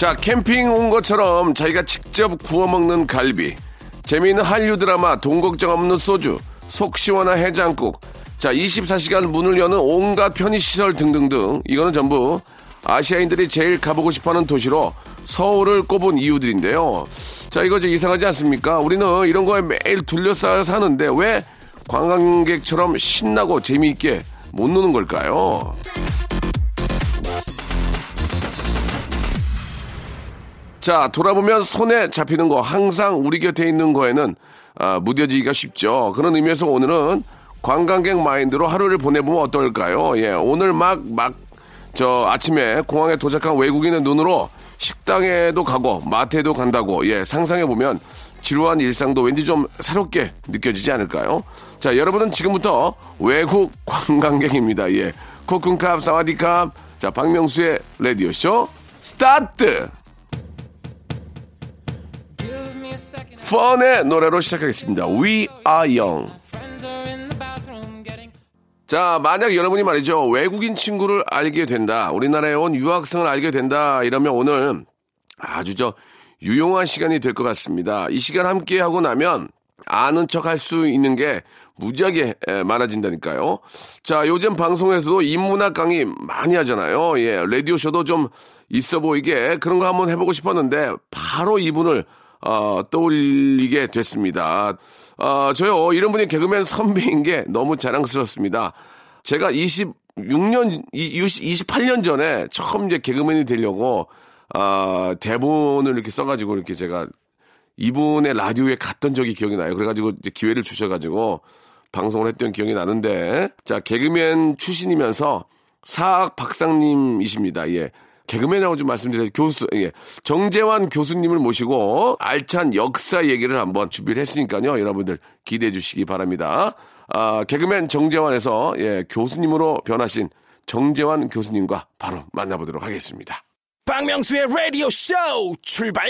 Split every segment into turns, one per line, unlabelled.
자 캠핑 온 것처럼 자기가 직접 구워 먹는 갈비 재미있는 한류 드라마 돈 걱정 없는 소주 속 시원한 해장국 자 24시간 문을 여는 온갖 편의시설 등등등 이거는 전부 아시아인들이 제일 가보고 싶어하는 도시로 서울을 꼽은 이유들인데요. 자, 이거 좀 이상하지 않습니까? 우리는 이런 거에 매일 둘러싸여 사는데 왜 관광객처럼 신나고 재미있게 못 노는 걸까요? 자, 돌아보면 손에 잡히는 거 항상 우리 곁에 있는 거에는 아, 무뎌지기가 쉽죠. 그런 의미에서 오늘은 관광객 마인드로 하루를 보내보면 어떨까요? 예, 오늘 막, 막, 저 아침에 공항에 도착한 외국인의 눈으로 식당에도 가고 마트에도 간다고 예 상상해 보면 지루한 일상도 왠지 좀 새롭게 느껴지지 않을까요? 자 여러분은 지금부터 외국 관광객입니다. 예 코쿤캅 사와디캅 자 박명수의 라디오 쇼 스타트. 펀의 노래로 시작하겠습니다. We are young. 자, 만약 여러분이 말이죠. 외국인 친구를 알게 된다. 우리나라에 온 유학생을 알게 된다. 이러면 오늘 아주 저 유용한 시간이 될 것 같습니다. 이 시간 함께 하고 나면 아는 척 할 수 있는 게 무지하게 많아진다니까요. 자, 요즘 방송에서도 인문학 강의 많이 하잖아요. 예, 라디오쇼도 좀 있어 보이게 그런 거 한번 해보고 싶었는데 바로 이분을 어, 떠올리게 됐습니다. 어, 저요, 이런 분이 개그맨 선배인 게 너무 자랑스럽습니다. 제가 26년, 28년 전에 처음 이제 개그맨이 되려고, 아, 대본을 이렇게 써가지고 이렇게 제가 이분의 라디오에 갔던 적이 기억이 나요. 그래가지고 이제 기회를 주셔가지고 방송을 했던 기억이 나는데, 자, 개그맨 출신이면서 사학 박상님이십니다. 예. 개그맨이라고 좀 말씀드려요. 교수, 예. 정재환 교수님을 모시고 알찬 역사 얘기를 한번 준비를 했으니까요. 여러분들 기대해 주시기 바랍니다. 아, 개그맨 정재환에서 예, 교수님으로 변하신 정재환 교수님과 바로 만나보도록 하겠습니다.
박명수의 라디오 쇼 출발!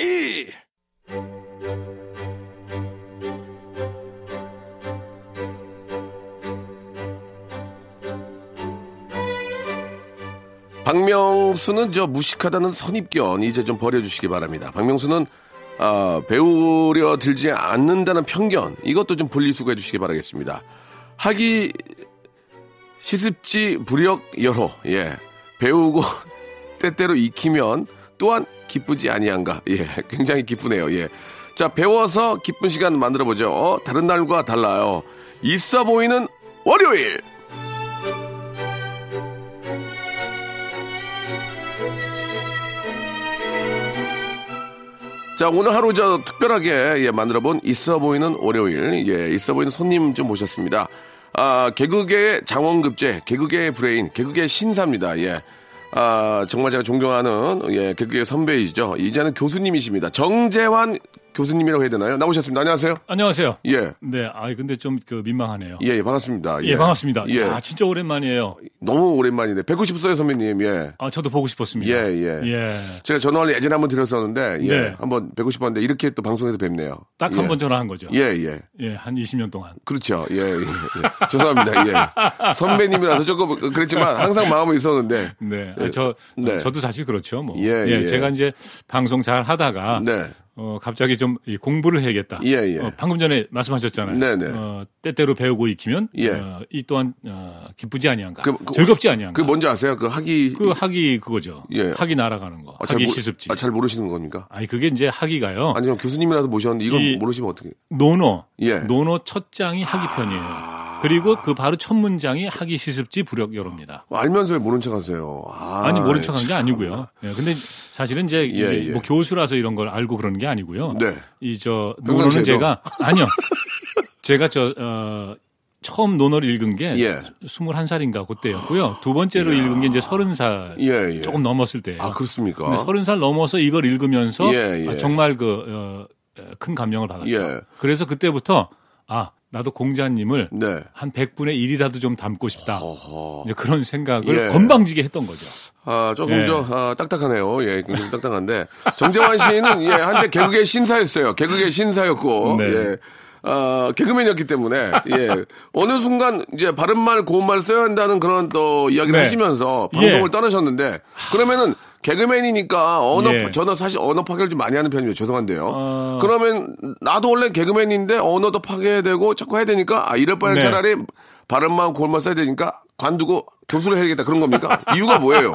박명수는 저 무식하다는 선입견 이제 좀 버려주시기 바랍니다. 박명수는 아, 배우려 들지 않는다는 편견 이것도 좀 분리수거해 주시기 바라겠습니다. 하기 시습지 부력 여로 예. 배우고 때때로 익히면 또한 기쁘지 아니한가. 예 굉장히 기쁘네요. 예 자 배워서 기쁜 시간 만들어 보죠. 어, 다른 날과 달라요. 있어 보이는 월요일 자, 오늘 하루 저 특별하게 예, 만들어 본 있어 보이는 월요일, 예, 있어 보이는 손님 좀 모셨습니다. 아, 개그계의 장원급제, 개그계의 브레인, 개그계의 신사입니다. 예. 아, 정말 제가 존경하는, 예, 개그계 선배이시죠. 이제는 교수님이십니다. 정재환 교수님이라고 해야 되나요? 나오셨습니다. 안녕하세요.
안녕하세요.
예.
네, 아 근데 좀 그 민망하네요.
예, 예, 반갑습니다.
예, 예 반갑습니다.
예.
아, 진짜 오랜만이에요.
너무 오랜만이네. 뵙고 싶었어요, 선배님. 예.
아, 저도 보고 싶었습니다.
예, 예.
예.
제가 전화를 예전에 한 번 드렸었는데, 예.
네.
한번 뵙고 싶었는데, 이렇게 또 방송에서 뵙네요.
딱 한 번 전화한 거죠.
예, 예.
예, 한 20년 동안.
그렇죠. 예, 예. 예. 죄송합니다. 예. 선배님이라서 조금 그랬지만 항상 마음은 있었는데.
네.
예.
저,
네.
저도 사실 그렇죠. 뭐.
예, 예.
제가 이제 방송 잘 하다가.
네.
어, 갑자기 좀 공부를 해야겠다.
예, 예.
어, 방금 전에 말씀하셨잖아요.
네네.
어, 때때로 배우고 익히면
예.
어, 이 또한 어, 기쁘지 아니한가.
그- 그-
즐겁지 아니한가.
그 뭔지 아세요? 그 학이.
그 학이 그거죠.
예.
학이 날아가는 거.
아, 잘
학이
모르-
시습지.
아, 잘 모르시는 겁니까?
아니 그게 이제 학이가요.
아니, 저 교수님이라서 모셨는데 이걸
이-
모르시면 어떻게.
논어.
예.
논어 첫 장이 학이 편이에요. 그리고 그 바로 첫 문장이 학이 시습지 불역열호입니다.
알면서 왜 모른 척 하세요? 아,
아니 모른 척 한 게
참.
아니고요. 예, 근데 사실은 이제
예, 예.
뭐 교수라서 이런 걸 알고 그러는 게 아니고요.
네.
이저
평상시에도?
노노는 제가 아니요. 제가 저 어, 처음 논어를 읽은 게
예.
21살인가 그때였고요. 두 번째로 읽은 게 이제 30살
예, 예.
조금 넘었을 때예요.
아, 그렇습니까?
근데 30살 넘어서 이걸 읽으면서
예, 예.
아, 정말 그, 어, 큰 감명을 받았죠.
예.
그래서 그때부터 아, 나도 공자님을
네.
한 100분의 1이라도 좀 닮고 싶다. 이제 그런 생각을
예.
건방지게 했던 거죠.
아, 조금
예.
저, 아, 딱딱하네요. 예, 굉장히 딱딱한데. 정재환 씨는, 예, 한때 개그의 신사였어요. 개그의 신사였고,
네.
예. 아, 개그맨이었기 때문에, 예. 어느 순간, 이제, 바른말, 고운말 써야 한다는 그런 또 이야기를
네.
하시면서 방송을
예.
떠나셨는데, 그러면은, 개그맨이니까 언어,
예.
저는 사실 언어 파괴를 좀 많이 하는 편이에요. 죄송한데요.
어.
그러면, 나도 원래 개그맨인데 언어도 파괴되고 자꾸 해야 되니까, 아, 이럴 바에
네.
차라리 바른말, 고운말 써야 되니까 관두고 교수를 해야겠다 그런 겁니까? 이유가 뭐예요?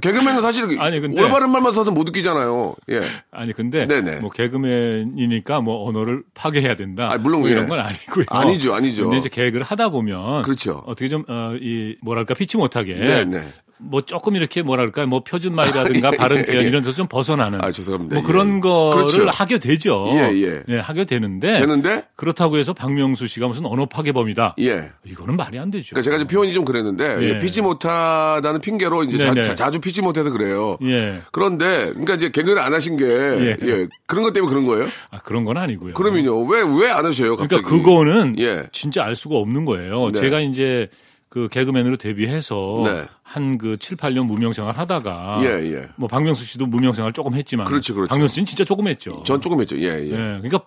개그맨은 사실
아니, 근데-
올바른 말만 써서 못 웃기잖아요. 예.
아니 근데
네네.
뭐 개그맨이니까 뭐 언어를 파괴해야 된다.
아, 물론
뭐 이런
예.
건 아니고요.
아니죠, 아니죠.
근데 이제 개그를 하다 보면
그렇죠.
어떻게 좀이 뭐랄까 피치 못하게
네네.
뭐 조금 이렇게 뭐랄까 뭐 표준말이라든가
예,
발음
예,
표현
예.
이런 데서 좀 벗어나는
아, 죄송합니다.
뭐
예.
그런 거를
그렇죠.
하게 되죠.
예, 예.
네, 하게 되는데
되는데
그렇다고 해서 박명수 씨가 무슨 언어 파괴범이다.
예.
이거는 말이 안 되죠.
그러니까 제가 좀 표현이 좀 그랬는데
예.
예, 피치 못하다는 핑계로 이제
네네.
자, 주 피치 못해서 그래요.
예.
그런데 그러니까 이제 개그를 안 하신 게 예.
예.
그런 것 때문에 그런 거예요?
아, 그런 건 아니고요.
그러면요 왜 왜 안 하셔요? 갑자기?
그러니까 그거는
예.
진짜 알 수가 없는 거예요.
네.
제가 이제 그 개그맨으로 데뷔해서
네.
한그 7, 8년 무명 생활 하다가
예, 예.
뭐 박명수 씨도 무명 생활 조금 했지만
그렇지, 그렇지.
박명수 씨는 진짜 조금 했죠.
전 조금 했죠. 예, 예.
예. 그러니까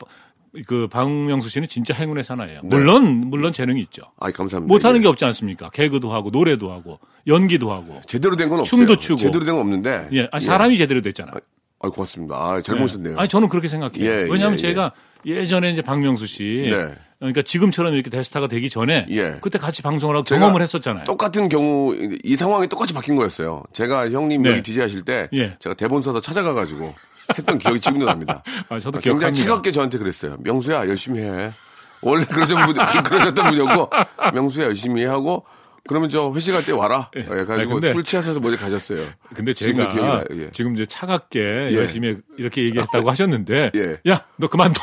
그 박명수 씨는 진짜 행운의 사나이에요.
네.
물론 물론 재능이 있죠.
아, 감사합니다.
못 하는
예.
게 없지 않습니까? 개그도 하고 노래도 하고 연기도 하고.
제대로 된 건 없어요.
춤도 추고.
제대로 된 건 없는데.
예, 아니, 사람이 제대로 됐잖아요.
아, 고맙습니다. 아, 잘 보셨네요.
아니 저는 그렇게 생각해요.
예,
왜냐하면
예,
제가 예전에 이제 박명수 씨,
네.
그러니까 지금처럼 이렇게 대스타가 되기 전에
예.
그때 같이 방송을 하고 경험을 했었잖아요.
똑같은 경우 이 상황이 똑같이 바뀐 거였어요. 제가 형님
네.
여기 DJ 하실 때
예.
제가 대본 써서 찾아가 가지고 했던 기억이 지금도 납니다.
아, 저도
굉장히
기억합니다.
차갑게 저한테 그랬어요. 명수야 열심히 해. 원래 그러셨던 분, 그- 그러셨던 분이었고 명수야 열심히 해 하고 그러면 저 회식할 때 와라.
예.
예, 가지고
아니, 근데-
술 취해서 먼저 가셨어요.
근데 제가
나요. 예.
지금 이제 차갑게
예.
열심히 이렇게 얘기했다고 하셨는데,
예.
야, 너 그만둬.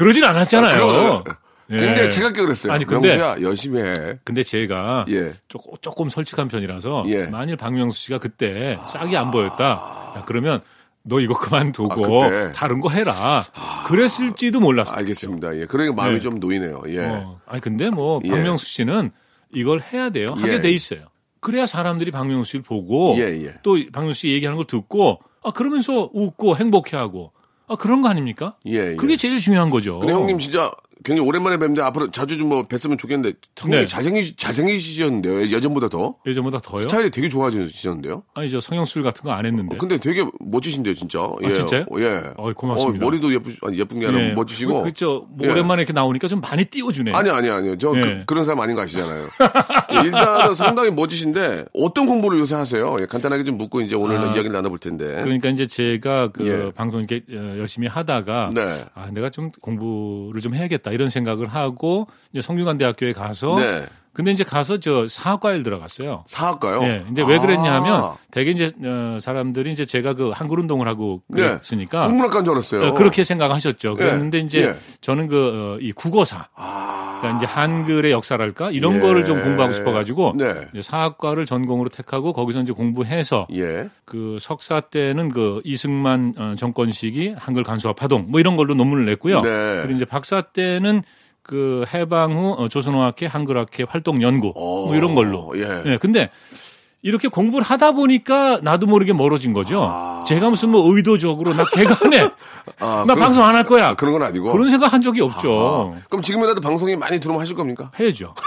그러진 않았잖아요.
그러고요.
예.
굉장히 차갑게 그랬어요.
아니, 근데-
명수야 열심히 해.
근데 제가
예.
조금, 조금 솔직한 편이라서
예.
만일 박명수 씨가 그때 싹이 안 보였다. 야, 그러면 너 이거 그만두고
아? 아.
다른 거 해라. 그랬을지도 몰랐어요.
알겠습니다. 예. 그러니까 마음이
예.
좀 놓이네요. 예.
어, 아니 근데 뭐
예.
박명수 씨는 이걸 해야 돼요. 하게
예.
돼 있어요. 그래야 사람들이 박명수 씨를 보고
예, 예.
또 박명수 씨 얘기하는 걸 듣고 아 그러면서 웃고 행복해하고 아 그런 거 아닙니까?
예, 예.
그게 제일 중요한 거죠.
근데 형님 진짜 굉장히 오랜만에 뵙는데 앞으로 자주 좀 뭐 뵀으면 좋겠는데 상당히
네.
잘생기 잘생기시셨는데요 예전보다 더
예전보다 더요?
스타일이 되게 좋아지셨는데요.
아니 저 성형술 같은 거 안 했는데.
근데 되게 멋지신데요 진짜. 예.
진짜요?
예.
어이, 고맙습니다.
어, 머리도 예쁘 아니 예쁜 게 아니라
예.
멋지시고.
그렇죠. 뭐
예.
오랜만에 이렇게 나오니까 좀 많이 띄워주네요.
아니 아니 아니요. 저
예.
그, 런 사람 아닌 거 아시잖아요. 예, 일단은 상당히 멋지신데 어떤 공부를 요새 하세요? 예, 간단하게 좀 묻고 이제 오늘
아,
이야기를 나눠볼 텐데.
그러니까 이제 제가 그
예.
방송 이렇게 어, 열심히 하다가
네.
아 내가 좀 공부를 좀 해야겠다 이런 생각을 하고 이제 성균관 대학교에 가서
네.
근데 이제 가서 저 사학과를 들어갔어요.
사학가요?
예. 근데 왜 그랬냐 하면
아,
대개 이제 어, 사람들이 이제 제가 그 한글 운동을 하고
네.
그랬으니까
국문학과인 줄 알았어요.
어, 그렇게 생각하셨죠. 그랬는데 이제
예.
저는 그 이 국어사
아.
그러니까 이제 한글의 역사랄까 이런
예.
거를 좀 공부하고 싶어가지고
네.
사학과를 전공으로 택하고 거기서 이제 공부해서
예.
그 석사 때는 그 이승만 어, 정권 시기 한글 간수화 파동 뭐 이런 걸로 논문을 냈고요.
네.
그리고 이제 박사 때는 그 해방 후 어, 조선어학회 한글학회 활동 연구 뭐 이런 걸로.
예.
예. 근데 이렇게 공부를 하다 보니까 나도 모르게 멀어진 거죠.
아.
제가 무슨 뭐 의도적으로 나 개간해.
아,
나
그런-
방송 안 할 거야.
아, 그런 건 아니고.
그런 생각 한 적이 없죠.
아, 그럼 지금이라도 방송이 많이 들어오면 하실 겁니까?
해야죠.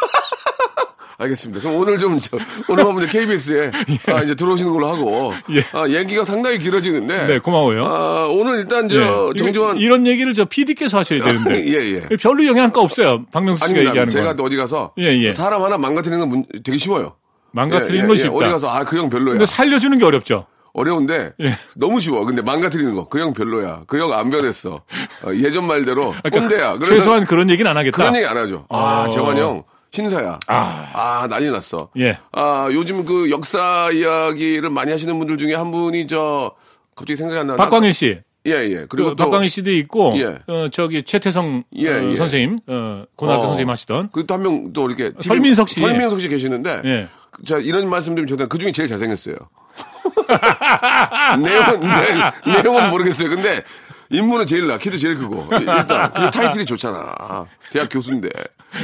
알겠습니다. 그럼 오늘 좀, 저, 오늘 한번 KBS에 아, 이제 들어오시는 걸로 하고.
예.
아, 얘기가 상당히 길어지는데.
네, 고마워요.
아, 오늘 일단 저,
예.
정조환.
이런 얘기를 저 PD께서 하셔야 되는데.
예, 예.
별로 영향가 없어요. 박명수 씨가
아닙니다.
얘기하는
제가
거.
또 어디 가서.
예, 예.
사람 하나 망가뜨리는 건 문- 되게 쉬워요.
망가뜨리는
예,
건
예, 예.
쉽다.
어디 가서, 아, 그 형 별로야.
근데 살려주는 게 어렵죠.
어려운데.
예.
너무 쉬워. 근데 망가뜨리는 거. 그 형 별로야. 그 형 안 변했어. 어, 예전 말대로.
그러니까
꼰대야. 그러면
최소한 그런 얘기는 안 하겠다.
그런 얘기 안 하죠. 아,
어.
재환 형. 신사야.
아.
아, 난리 났어.
예.
아, 요즘 그 역사 이야기를 많이 하시는 분들 중에 한 분이 저, 갑자기 생각이 안 나는.
박광일 씨.
예, 예.
그
그리고 또
박광희 씨도 있고
예.
어, 저기 최태성
예,
어,
예.
선생님 어, 고등학교
어.
선생님 하시던
그리고 또 한 명 또 이렇게 TV
설민석 씨.
설민석 씨 계시는데
예.
자 이런 말씀 드리면 저는 그 중에 제일 잘생겼어요. 내용은 내, 내용은 모르겠어요. 근데 인물은 제일 나, 키도 제일 크고 일단 타이틀이 좋잖아. 대학 교수인데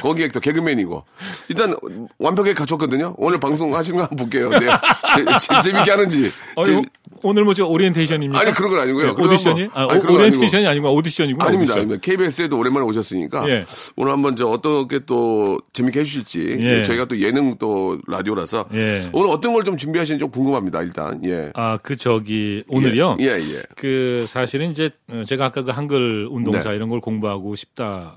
거기에 또 개그맨이고 일단 완벽하게 갖췄거든요. 오늘 방송 하시는 거 한번 볼게요. 네. 재, 재밌게 하는지.
어,
재-
요- 오늘 뭐죠 오리엔테이션입니까?
아니 그런 건 아니고요.
예,
그럼
오디션이? 아,
아니,
오- 오리엔테이션이 아니고 오디션이고
아닙니다.
오디션.
아닙니다. KBS에도 오랜만에 오셨으니까
예.
오늘 한번 저 어떻게 또 재밌게 해주실지
예.
저희가 또 예능 또 라디오라서
예.
오늘 어떤 걸 좀 준비하시는지 좀 궁금합니다. 일단 예.
아, 그 저기 오늘요.
예, 예.
그 사실은 이제 어, 제가 아까 그 한글 운동사
네.
이런 걸 공부하고 싶다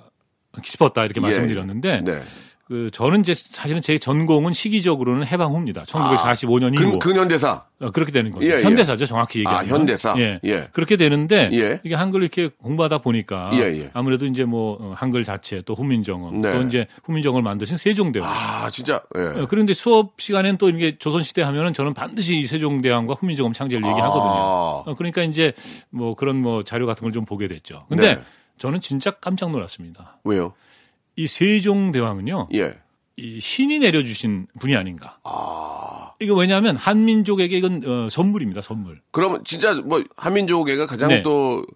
싶었다 이렇게
예.
말씀드렸는데
네.
그 저는 이제 사실은 제 전공은 시기적으로는 해방 후입니다. 1945년 이후
근, 근현대사.
어, 그렇게 되는 거죠.
예, 예.
현대사죠, 정확히 얘기하면.
아, 현대사.
예.
예.
그렇게 되는데
예.
이게 한글 이렇게 공부하다 보니까
예, 예.
아무래도 이제 뭐 어, 한글 자체 또 후민정음
네.
또 이제 후민정음을 만드신 세종대왕.
아, 진짜. 예.
어, 그런데 수업 시간에는 또 이게 조선 시대 하면은 저는 반드시 이 세종대왕과 후민정음 창제를 얘기하거든요.
아.
어, 그러니까 이제 뭐 그런 뭐 자료 같은 걸 좀 보게 됐죠. 근데
네.
저는 진짜 깜짝 놀랐습니다.
왜요?
이 세종대왕은요,
예.
이 신이 내려주신 분이 아닌가.
아.
이거 왜냐하면 한민족에게 이건 어, 선물입니다, 선물.
그러면 진짜 뭐 한민족애가 가장
네.
또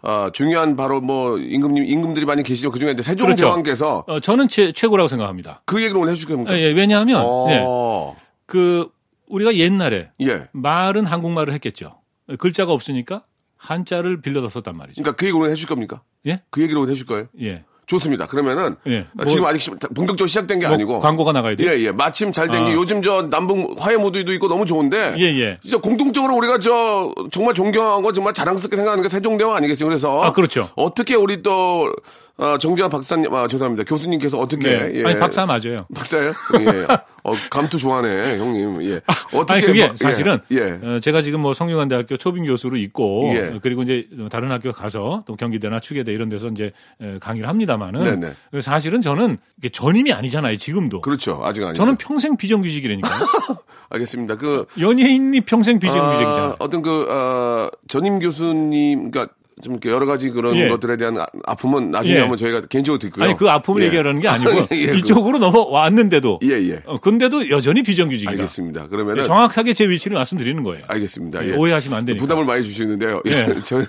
아, 중요한 바로 뭐 임금님 임금들이 많이 계시죠. 그 중에 이제
그렇죠.
세종대왕께서
어, 저는 최, 최고라고 생각합니다.
그 얘기를 오늘 해주실 겁니까?
예, 예, 왜냐하면 예,
어.
그 우리가 옛날에
예.
말은 한국말을 했겠죠. 글자가 없으니까 한자를 빌려다 썼단 말이죠.
그러니까 그 얘기를 오늘 해주실 겁니까?
예,
그 얘기를 오늘 해줄 거예요?
예.
좋습니다. 그러면은
예.
아,
뭐-
지금 아직 시- 본격적으로 시작된 게
뭐
아니고
광고가 나가야 돼요.
예, 예. 마침 잘 된게
아.
요즘 저 남북 화해 무드도 있고 너무 좋은데
예, 예.
진짜 공통적으로 우리가 저 정말 존경하고 정말 자랑스럽게 생각하는 게 세종대왕 아니겠어요? 그래서
아, 그렇죠.
어떻게 우리 또 어, 정재환 박사님, 아 죄송합니다. 교수님께서 어떻게
네.
예.
아니 박사 맞아요.
박사예요? 예. 어, 감투 좋아하네, 형님. 예. 어떻게
아니 그게
뭐- 예.
사실은
예.
어, 제가 지금 뭐 성균관대학교 초빙 교수로 있고
예.
어, 그리고 이제 다른 학교 가서 또 경기대나 추계대 이런 데서 이제 에, 강의를 합니다만은
네네.
사실은 저는 전임이 아니잖아요 지금도.
그렇죠. 아직 아니죠.
저는 평생 비정규직이라니까.
알겠습니다. 그
연예인이 평생 비정규직이잖아요.
아, 어떤 그 어, 전임 교수님, 그러니까 좀 이렇게 여러 가지 그런
예.
것들에 대한 아- 아픔은 나중에
예.
한번 저희가 개인적으로 듣고요.
아니 그 아픔을
예.
얘기하라는 게 아니고
예, 그-
이쪽으로 넘어왔는데도
예, 예.
어, 근데도 여전히 비정규직이다.
알겠습니다. 그러면은
예, 정확하게 제 위치를 말씀드리는 거예요.
알겠습니다.
예,
예.
오해하시면 안 되니까.
부담을 많이 주시는데요.
예.
저는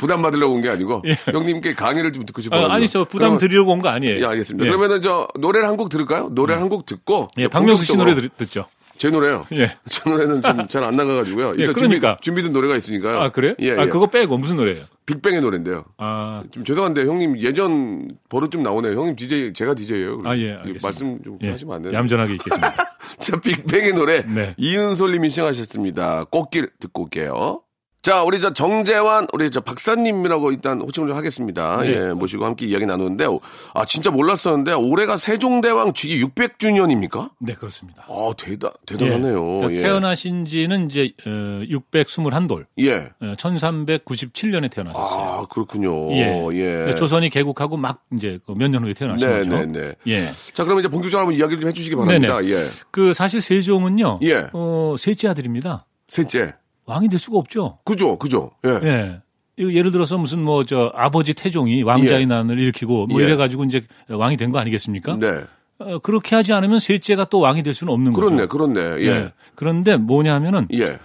부담 받으려고 온 게 아니고
예.
형님께 강의를 좀 듣고 싶어요.
아, 아니 저 부담 드리려고 온 거 아니에요.
예, 알겠습니다.
예.
그러면은 저 노래를 한 곡 들을까요? 노래 를 한 곡 듣고
예, 박명수 씨 노래 들, 듣죠.
제 노래요.
예.
제 노래는 좀 잘 안 나가가지고요.
예,
일단
그러니까.
준비, 된 노래가 있으니까요.
아 그래요?
예,
아
예.
그거 빼고 무슨 노래예요?
빅뱅의 노래인데요.
아
좀 죄송한데 형님 예전 버릇 좀 나오네요. 형님 DJ 제가 DJ예요.
아, 예, 알겠습니다.
말씀 좀
예,
하시면 안 돼요.
얌전하게 있겠습니다.
자, 빅뱅의 노래
네.
이은솔 님이 신청하셨습니다. 꽃길 듣고 올게요. 자, 우리 저 정재환 우리 저 박사님이라고 일단 호칭을 좀 하겠습니다.
네.
예, 모시고 함께 이야기 나누는데 아 진짜 몰랐었는데 올해가 세종대왕 즉위 600주년입니까?
네 그렇습니다.
아 대단 대단하네요.
그러니까
예.
태어나신 지는 이제 어, 621돌,
예.
어, 1397년에 태어나셨어요.
아 그렇군요.
예.
예.
그러니까 조선이 개국하고 막 이제 몇 년 후에 태어나신
네,
거죠.
네, 네.
예.
자, 그러면 이제 본격적으로 한번 이야기를 좀 해주시기 바랍니다. 예.
그 사실 세종은요.
예.
어, 셋째 아들입니다.
셋째.
왕이 될 수가 없죠.
그죠, 그죠. 예.
예. 예를 들어서 무슨 뭐 저 아버지 태종이 왕자의
예.
난을 일으키고 뭐
예.
이래 가지고 이제 왕이 된 거 아니겠습니까?
네.
어, 그렇게 하지 않으면 셋째가 또 왕이 될 수는 없는
그렇네,
거죠.
그렇네. 예.
그런데 뭐냐면은
예.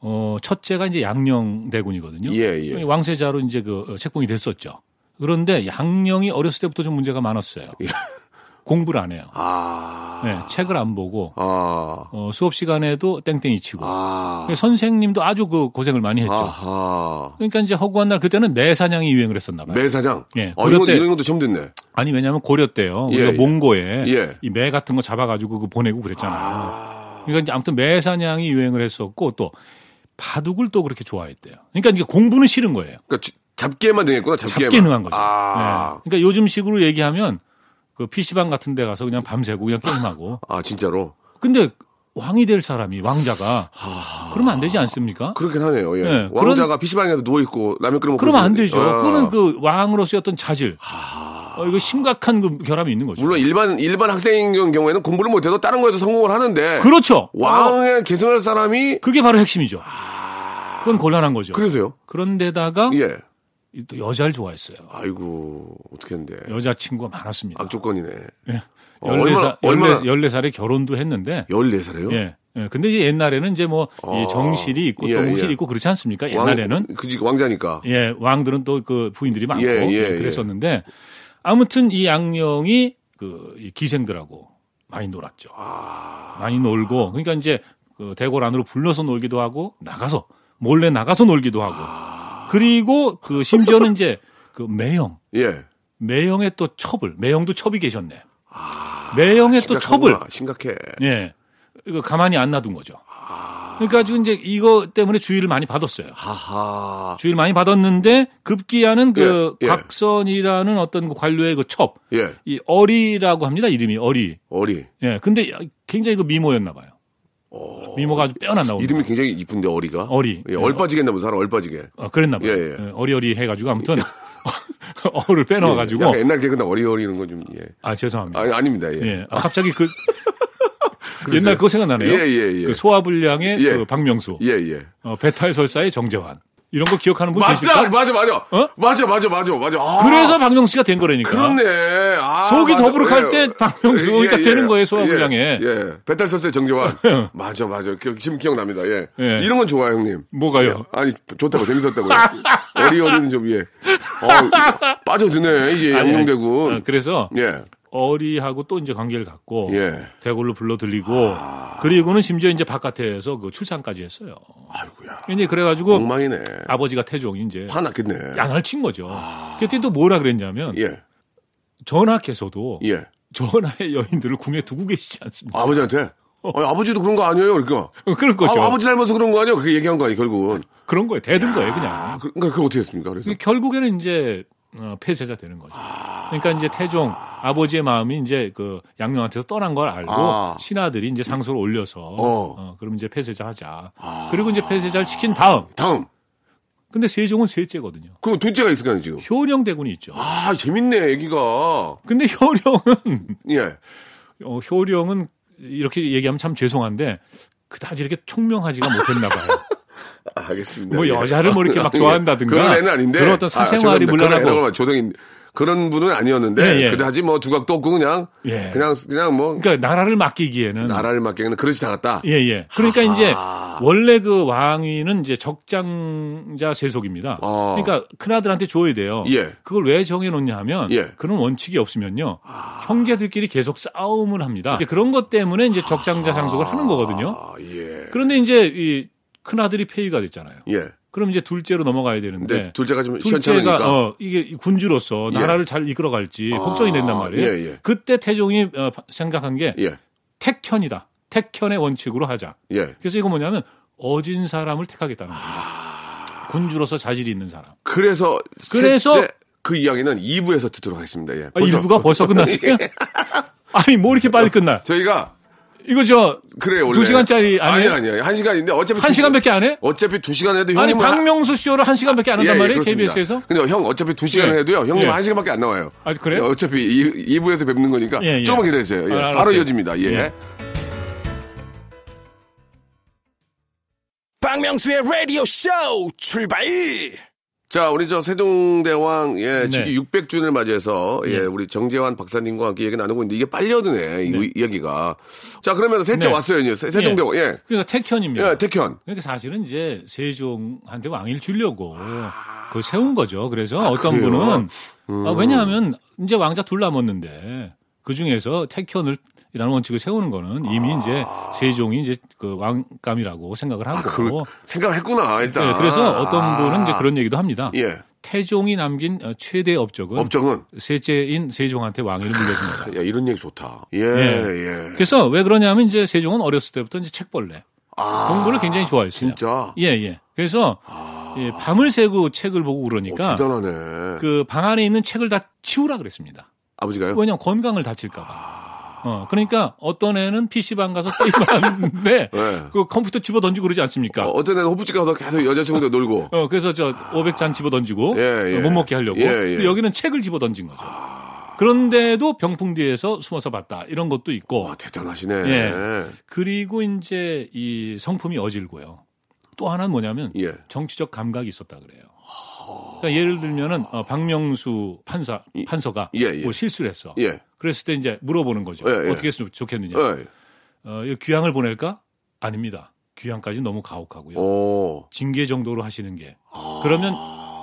어, 첫째가 이제 양녕대군이거든요.
예, 예.
왕세자로 이제 그 어, 책봉이 됐었죠. 그런데 양녕이 어렸을 때부터 좀 문제가 많았어요. 공부를 안 해요.
예. 아.
네, 책을 안 보고
아.
어, 수업 시간에도 땡땡이 치고
아.
선생님도 아주 그 고생을 많이 했죠.
아하.
그러니까 이제 허구한 날 그때는 매사냥이 유행을 했었나 봐요.
매사장.
예,
어, 이거,
고려 때-
이런 것도 처음 듣네.
아니 왜냐하면 고려 때요.
예,
우리가
예.
몽고에
예.
이매 같은 거 잡아가지고 그 보내고 그랬잖아요.
아.
그러니까 이제 아무튼 매사냥이 유행을 했었고 또 바둑을 또 그렇게 좋아했대요. 그러니까 이게 공부는 싫은 거예요.
그러니까 지- 잡기에만 되겠구나, 잡기에만.
잡게 능한 거죠.
아.
네. 그러니까 요즘 식으로 얘기하면 그 PC방 같은 데 가서 그냥 밤새고 그냥 게임하고.
아, 진짜로.
근데 왕이 될 사람이 왕자가 그러면 안 되지 않습니까?
그렇긴 하네요. 예.
네,
왕자가 PC방에서 누워 있고 라면 끓여 먹고.
그러면 안. 되죠.
아.
그거는 그 왕으로서의 어떤 자질. 어, 이거 심각한 그 결함이 있는 거죠.
물론 일반, 일반 학생인 경우에는 공부를 못 해도 다른 거에도 성공을 하는데.
그렇죠. 어,
왕에 계승할 사람이
그게 바로 핵심이죠. 그건 곤란한 거죠.
그래서요?
그런데다가
예.
이또 여자를 좋아했어요.
아이고 어떻게 했는데?
여자친구가 많았습니다.
악조건이네.
예.
어,
14살,
얼마나- 얼마나-
14살에 결혼도 했는데
14살에요?
예. 예. 근데 이제 옛날에는 이제 뭐
아,
이 정실이 있고
예,
또 홍실이
예.
있고 그렇지 않습니까? 옛날에는
그지 왕자니까.
예, 왕들은 또 그 부인들이 많고
예, 예,
예, 그랬었는데 아무튼 이 양령이 그이 기생들하고 많이 놀았죠.
아.
많이 놀고 그러니까 이제 그 대궐 안으로 불러서 놀기도 하고 나가서 몰래 나가서 놀기도 하고
아.
그리고 그 심지어는 이제 그 매형
예.
매형의 또 첩을 매형도 첩이 계셨네. 매형의 또 첩을
아. 심각해.
예 이거 가만히 안 놔둔 거죠.
아.
그러니까 지금 이제 이거 때문에 주의를 많이 받았어요.
하하.
주의를 많이 받았는데 급기야는 그
예, 예.
곽선이라는 어떤 그 관료의 그 첩,
예.
이 어리라고 합니다. 이름이 어리.
어리.
예. 근데 굉장히 그 미모였나 봐요. 미모가 아주 빼어난.
어. 이름이 굉장히 이쁜데 어리가.
어리.
예, 얼빠지겠나 보다. 사람 얼빠지게.
어, 그랬나 봐요.
예, 예.
예, 어리어리 해가지고 아무튼 어를 빼놓아가지고.
약간 옛날 개그나 어리어리는 건 좀 예.
아 죄송합니다.
아니 아닙니다. 예.
예. 아, 갑자기 그 옛날 그거 생각나네요.
예, 예, 예.
그 소화불량의
예.
그 박명수,
예, 예.
어, 배탈 설사의 정재환 이런 거 기억하는 분
맞다.
계실까?
맞아, 맞아.
어?
맞아, 맞아, 맞아, 맞아. 아,
그래서 박명수 씨가 된 거라니까.
그렇네. 아,
속이
맞아.
더부룩할
예.
때 박명수가 되는 거예요, 소화불량에.
예, 예. 배탈 설사의 정재환. 맞아, 맞아. 기- 지금 기억납니다. 예.
예.
이런 건 좋아요, 형님.
뭐가요?
예. 아니, 좋다고, 재밌었다고요. 어리어리는 좀, 예. 어, 빠져드네, 이게 양용대군.
어, 그래서
예.
어리하고 또 이제 관계를 갖고
예.
대궐로 불러 들리고 그리고는 심지어 이제 바깥에서 그 출산까지 했어요.
아이고야.
이제 그래가지고
엉망이네.
아버지가 태종이 이제
화났겠네.
양을 친 거죠. 그때 또 뭐라 그랬냐면
예.
전하께서도
예.
전하의 여인들을 궁에 두고 계시지 않습니까?
아버지한테? 아니, 아버지도 그런 거 아니에요, 그러니까.
어, 그럴 거죠.
아, 아버지 닮아서 그런 거 아니에요? 그렇게 얘기한 거 아니에요, 결국은.
그런 거예요. 대든 거예요,
아,
그냥.
그, 그러니까 그거 어떻게 했습니까? 그래서.
결국에는 이제 어, 폐쇄자 되는 거죠. 그러니까 이제 태종 아버지의 마음이 이제 그 양룡한테서 떠난 걸 알고
아.
신하들이 이제 상소를 올려서
어.
어, 그럼 이제 폐쇄자 하자. 그리고 이제 폐쇄자를 시킨 다음
다음.
근데 세종은 셋째거든요.
그럼 둘째가 있을 거 아니에요, 지금.
효령 대군이 있죠.
아, 재밌네, 애기가.
근데 효령은
예.
어, 효령은 이렇게 얘기하면 참 죄송한데 그다지 이렇게 총명하지가 못했나 봐요.
아, 알겠습니다.
뭐
예.
여자를 뭐 이렇게 막
예.
좋아한다든가
그런 애는 아닌데.
그런 어떤 사생활이 물란하고.
그런, 조정인 그런 분은 아니었는데.
예, 예.
그다지 뭐 두각도 없고 그냥.
예.
그냥, 그냥 뭐.
그러니까 나라를 맡기기에는
나라를 맡기는 그러지 않았다.
예, 예. 그러니까 이제
아하.
원래 그 왕위는 이제 적장자 세속입니다.
어.
그러니까 큰아들한테 줘야 돼요.
예.
그걸 왜 정해 놓냐 하면
예.
그런 원칙이 없으면요. 형제들끼리 계속 싸움을 합니다. 이제 그런 것 때문에 이제 적장자 상속을 하는 거거든요.
아, 예.
그런데 이제 이 큰 아들이 폐위가 됐잖아요.
예.
그럼 이제 둘째로 넘어가야 되는데
둘째가 좀
둘째가. 어, 이게 군주로서
예.
나라를 잘 이끌어갈지
아,
걱정이 된단 말이에요.
예, 예.
그때 태종이 어, 생각한 게
예.
택현이다. 택현의 원칙으로 하자.
예.
그래서 이거 뭐냐면 어진 사람을 택하겠다는 겁니다. 군주로서 자질이 있는 사람.
그래서.
그래서-
그 이야기는 2부에서 듣도록 하겠습니다. 예.
아, 일부가 벌써 끝났어요? 아니 뭐 이렇게 빨리 끝나?
저희가
이거 저
그래요, 원래.
두 시간짜리
아니,
아니에요?
아니에요. 한 시간인데 어차피. 한두 시-
시간밖에 안 해?
어차피 두 시간 해도
아니
형님은.
박명수 쇼를 한 시간밖에 안 한단 말이에요
그렇습니다.
KBS에서?
근데 형 어차피 두 시간
예.
해도요. 형님
예.
한 시간밖에 안 나와요.
아 그래요?
어차피 2, 부에서 뵙는 거니까
예, 예.
조금만 기다리세요. 예.
아,
바로. 이어집니다. 예.
예.
박명수의 라디오 쇼 출발!
자, 우리 저 세종대왕 예,
네.
즉위 600주년을 맞이해서 예,
예.
우리 정재환 박사님과 함께 얘기 나누고 있는데 이게 빨려드네. 이
네.
이야기가. 자, 그러면 셋째
네.
왔어요, 이제. 세- 세종대왕. 예.
그러니까 택현입니다.
예, 택현.
그러니까 사실은 이제 세종한테 왕위를 주려고 그걸 세운 거죠. 그래서 어떤
아, 그래요?
분은
음.
아, 왜냐하면 이제 왕자 둘 남았는데 그 중에서 택현을 이라는 원칙을 세우는 거는 이미 이제 세종이 이제 그 왕감이라고 생각을 하고
아, 그, 생각을 했구나, 일단.
네, 그래서 어떤
아.
분은 이제 그런 얘기도 합니다.
예.
태종이 남긴 어, 최대 업적은
업적은.
셋째인 세종한테 왕위를 물려준 거다.
야, 이런 얘기 좋다. 예,
예.
예.
그래서 왜 그러냐면 이제 세종은 어렸을 때부터 이제 책벌레
아,
공부를 굉장히 좋아했어요.
진짜?
예, 예. 그래서 예, 밤을 새고 책을 보고
어,
그러니까
대단하네.
그 방 안에 있는 책을 다 치우라 그랬습니다.
아버지가요?
왜냐면 건강을 다칠까 봐. 어, 그러니까 어떤 애는 PC방 가서 게임하는데
네.
그 컴퓨터 집어 던지고 그러지 않습니까?
어, 어떤 애는 호프집 가서 계속 여자친구들 놀고.
어, 그래서 저 500잔 집어 던지고
예, 예.
못 먹게 하려고.
예, 예.
근데 여기는 책을 집어 던진 거죠. 그런데도 병풍 뒤에서 숨어서 봤다. 이런 것도 있고.
와, 대단하시네.
예. 그리고 이제 이 성품이 어질고요. 또 하나는 뭐냐면
예.
정치적 감각이 있었다 그래요. 그러니까 예를 들면은 어, 박명수 판사 판서가
예, 예.
뭐 실수를 했어.
예.
그랬을 때 이제 물어보는 거죠.
예, 예.
어떻게 했으면 좋겠느냐.
예.
어, 이거 귀향을 보낼까? 아닙니다. 귀향까지 너무 가혹하고요.
오.
징계 정도로 하시는 게. 그러면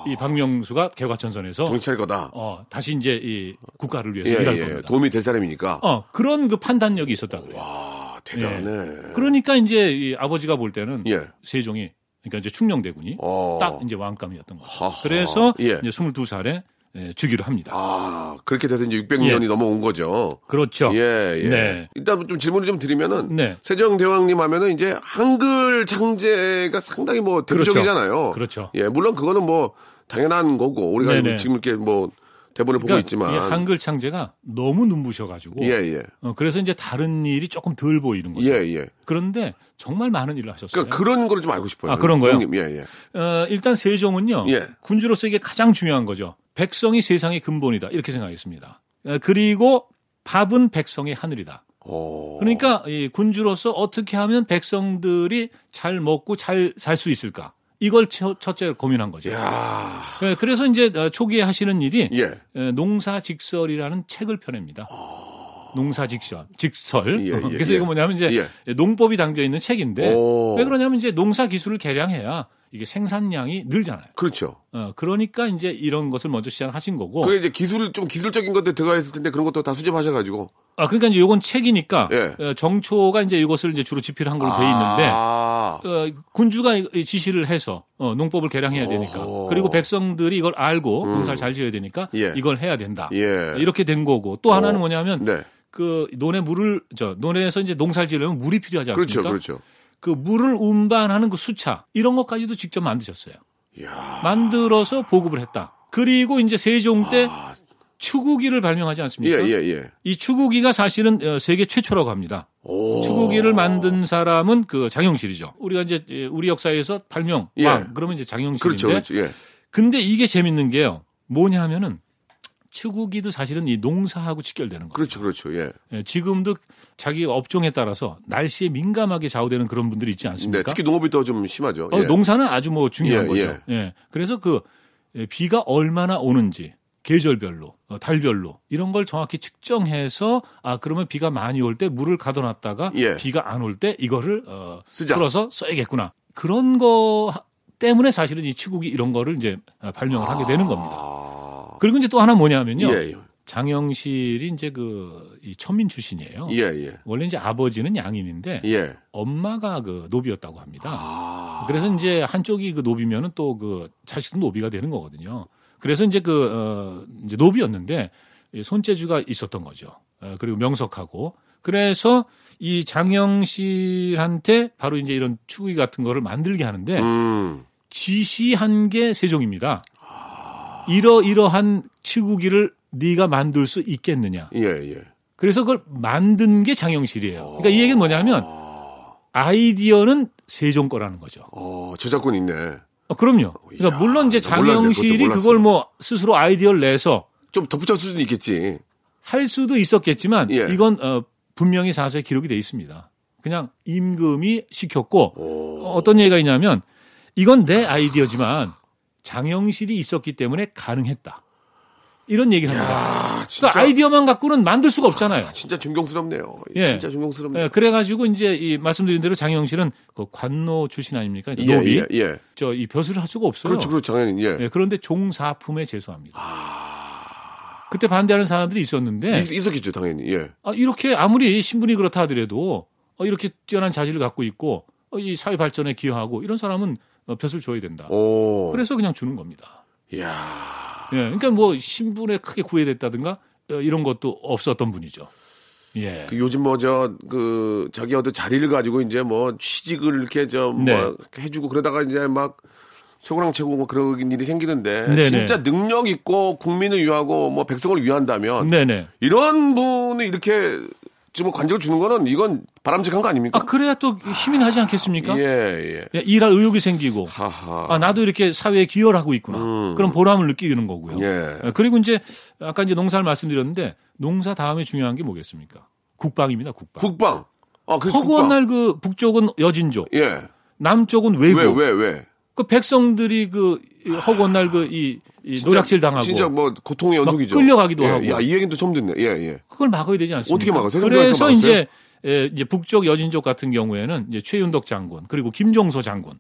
이 박명수가 개과천선에서
차릴 거다.
어, 다시 이제 이 국가를 위해서
예,
일할
예.
겁니다.
도움이 될 사람이니까.
어, 그런 그 판단력이 있었다 그래요.
와, 대단하네.
그러니까 이제 이 아버지가 볼 때는
예.
세종이 그러니까 이제 충녕대군이
어.
딱 이제 왕감이었던 거죠.
하하.
그래서
예.
이제 22살에 예, 주기로 합니다.
아, 그렇게 돼서 이제 600년이
예.
넘어온 거죠.
그렇죠.
예, 예.
네.
일단 좀 질문을 좀 드리면은
네.
세종대왕님 하면은 이제 한글 창제가 상당히 뭐 대표적이잖아요.
그렇죠.
예, 물론 그거는 뭐 당연한 거고 우리가
네네.
지금 이렇게 뭐 대본을 보고
그러니까
있지만
이 한글 창제가 너무 눈부셔가지고
예, 예.
어, 그래서 이제 다른 일이 조금 덜 보이는 거죠.
예, 예.
그런데 정말 많은 일을 하셨어요.
그러니까 그런 거를 좀 알고 싶어요.
아, 그런 거요?
형님, 예, 예.
어, 일단 세종은요.
예.
군주로서 이게 가장 중요한 거죠. 백성이 세상의 근본이다. 이렇게 생각했습니다. 어, 그리고 밥은 백성의 하늘이다.
오.
그러니까 이 군주로서 어떻게 하면 백성들이 잘 먹고 잘 살 수 있을까? 이걸 첫- 첫째 고민한 거죠.
야.
예, 그래서 이제 어, 초기에 하시는 일이
예.
에, 농사직설이라는 책을 펴냅니다. 농사 직설, 직설.
예, 예,
그래서
예.
이거 뭐냐면 이제
예.
농법이 담겨 있는 책인데
오.
왜 그러냐면 이제 농사 기술을 개량해야 이게 생산량이 늘잖아요.
그렇죠.
어, 그러니까 이제 이런 것을 먼저 시작하신 거고.
그게 이제 기술 좀 기술적인 것들 들어가 있을 텐데 그런 것도 다 수집하셔 가지고
아, 그러니까 이제 요건 책이니까
예.
어, 정초가 이제 이것을 이제 주로 집필한 걸로 돼 있는데
아.
어, 군주가 지시를 해서 어, 농법을 개량해야 되니까. 그리고 백성들이 이걸 알고 농사를 잘 지어야 되니까
예.
이걸 해야 된다.
예.
이렇게 된 거고 또 하나는
어.
뭐냐면
네.
그 논에 물을 저 논에서 이제 농사를 지으려면 물이 필요하지
그렇죠.
않습니까?
그렇죠.
그 물을 운반하는 그 수차 이런 것까지도 직접 만드셨어요.
이야.
만들어서 보급을 했다. 그리고 이제 세종 때
아,
추구기를 발명하지 않습니까?
예, 예, 예.
이 추구기가 사실은 어, 세계 최초라고 합니다.
오.
추구기를 만든 사람은 그 장영실이죠. 우리가 이제 예, 우리 역사에서 발명
예.
왕 그러면 이제 장영실인데
그렇죠. 그렇죠. 예.
근데 이게 재밌는 게요. 뭐냐면은 추구기도 사실은 이 농사하고 직결되는 거예요.
그렇죠. 그렇죠. 예.
예, 지금도 자기 업종에 따라서 날씨에 민감하게 좌우되는 그런 분들이 있지
네,
않습니까?
특히 농업이 더 좀 심하죠.
어,
예.
농사는 아주 뭐 중요한
예,
거죠.
예.
예. 그래서 그 예, 비가 얼마나 오는지 계절별로, 어, 달별로 이런 걸 정확히 측정해서 아 그러면 비가 많이 올 때 물을 가둬놨다가
예.
비가 안 올 때 이거를 어,
쓰자.
풀어서 써야겠구나. 그런 거 하- 때문에 사실은 이 치국이 이런 거를 이제 어, 발명을 하게 되는 겁니다.
아.
그리고 이제 또 하나 뭐냐면요.
예,
장영실이 이제 그 이 천민 출신이에요.
예, 예.
원래 이제 아버지는 양인인데
예.
엄마가 그 노비였다고 합니다.
아.
그래서 이제 한쪽이 그 노비면은 또 그 자식도 노비가 되는 거거든요. 그래서 이제 그 어, 이제 노비였는데 이 손재주가 있었던 거죠. 어, 그리고 명석하고 그래서 이 장영실한테 바로 이제 이런 추구기 같은 거를 만들게 하는데
음.
지시한 게 세종입니다. 이러 이러한 치구기를 네가 만들 수 있겠느냐.
예, 예.
그래서 그걸 만든 게 장영실이에요. 그러니까 이 얘기는 뭐냐면 아이디어는 세종 거라는 거죠.
어, 저작권 있네.
어, 그럼요. 그러니까
이야,
물론 이제. 장영실이. 그걸 뭐 스스로 아이디어를 내서
좀 덧붙일 수도 있겠지.
할 수도 있었겠지만
예.
이건 어, 분명히 사서에 기록이 돼 있습니다. 그냥 임금이 시켰고
오.
어, 어떤 얘기가 있냐면 이건 내 아이디어지만 장영실이 있었기 때문에 가능했다. 이런 얘기를 합니다.
야, 진짜.
그러니까 아이디어만 갖고는 만들 수가 없잖아요.
진짜 존경스럽네요.
예.
진짜 존경스럽네요.
예, 그래가지고 이제 이 말씀드린 대로 장영 실은 그 관노 출신 아닙니까?
예,
노비.
예, 예.
저이 벼슬을 할 수가 없어요.
그렇죠, 그렇죠. 당연히, 예.
예, 그런데 종사품에 제소합니다.
아.
그때 반대하는 사람들이 있었는데
있, 있었겠죠, 당연히, 예.
아, 이렇게 아무리 신분이 그렇다 하더라도 어, 이렇게 뛰어난 자질을 갖고 있고 어, 이 사회 발전에 기여하고 이런 사람은 어, 벼슬 줘야 된다.
오.
그래서 그냥 주는 겁니다.
이야.
예, 그러니까 뭐 신분에 크게 구애됐다든가 어, 이런 것도 없었던 분이죠. 예.
그 요즘 뭐 저 그 자기 어떤 자리를 가지고 이제 뭐 취직을 이렇게 저뭐
네.
해주고 그러다가 이제 막 최고랑 최고 뭐 그런 일이 생기는데
네네.
진짜 능력 있고 국민을 위하고 뭐 백성을 위한다면
네네.
이런 분이 이렇게 지금 관직을 주는 거는 이건 바람직한 거 아닙니까?
아 그래야 또 힘이 나지 않겠습니까?
예, 예.
예, 일할 의욕이 생기고
하하.
아 나도 이렇게 사회에 기여를 하고 있구나.
음.
그런 보람을 느끼는 거고요.
예.
예, 그리고 이제 아까 이제 농사를 말씀드렸는데 농사 다음에 중요한 게 뭐겠습니까? 국방입니다. 국방.
국방. 아, 그래서
허구한. 날 그 북쪽은 여진족,
예.
남쪽은 외고.
왜, 왜, 왜?
그 백성들이 그 허구한 날그이 노략질 당하고
진짜 뭐 고통의 연속이죠.
끌려가기도
예,
하고.
야, 이 얘기는 또 처음 듣네. 예, 예.
그걸 막아야 되지 않습니까?
어떻게 막아요?
그래서? 이제 예, 이제 북쪽 여진족 같은 경우에는 이제 최윤덕 장군 그리고 김종서 장군 어,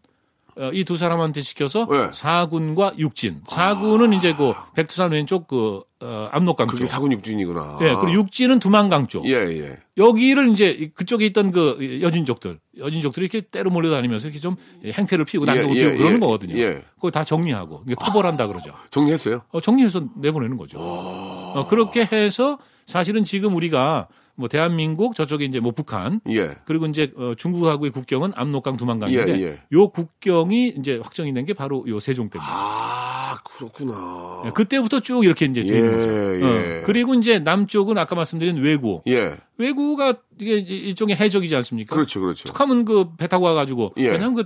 이 두 사람한테 시켜서
네.
사군과 육진. 사군은 이제 그 백두산 왼쪽 그 어, 압록강
그게
쪽.
사군 육진이구나.
예, 그리고 육진은 두만강 쪽.
예, 예.
여기를 이제 그쪽에 있던 그 여진족들, 여진족들이 이렇게 때로 몰려다니면서 이렇게 좀 행패를 피우고
예,
난동을
예,
피우고 그러는
예,
거거든요.
예.
그걸 다 정리하고 이게 토벌한다 그러죠.
정리했어요?
어, 정리해서 내보내는 거죠. 어, 그렇게 해서 사실은 지금 우리가 뭐 대한민국 저쪽에 이제 뭐 북한
예.
그리고 이제 어, 중국하고의 국경은 압록강 두만강인데
예, 예.
요 국경이 이제 확정이 된 게 바로 요 세종 때입니다.
아, 그렇구나.
예, 그때부터 쭉 이렇게 이제 되는
예,
거죠.
예.
어, 그리고 이제 남쪽은 아까 말씀드린 외구.
예.
외구가 이게 일종의 해적이지 않습니까?
그렇죠, 그렇죠.
툭하면 그 배 타고 와가지고
예.
왜냐하면 그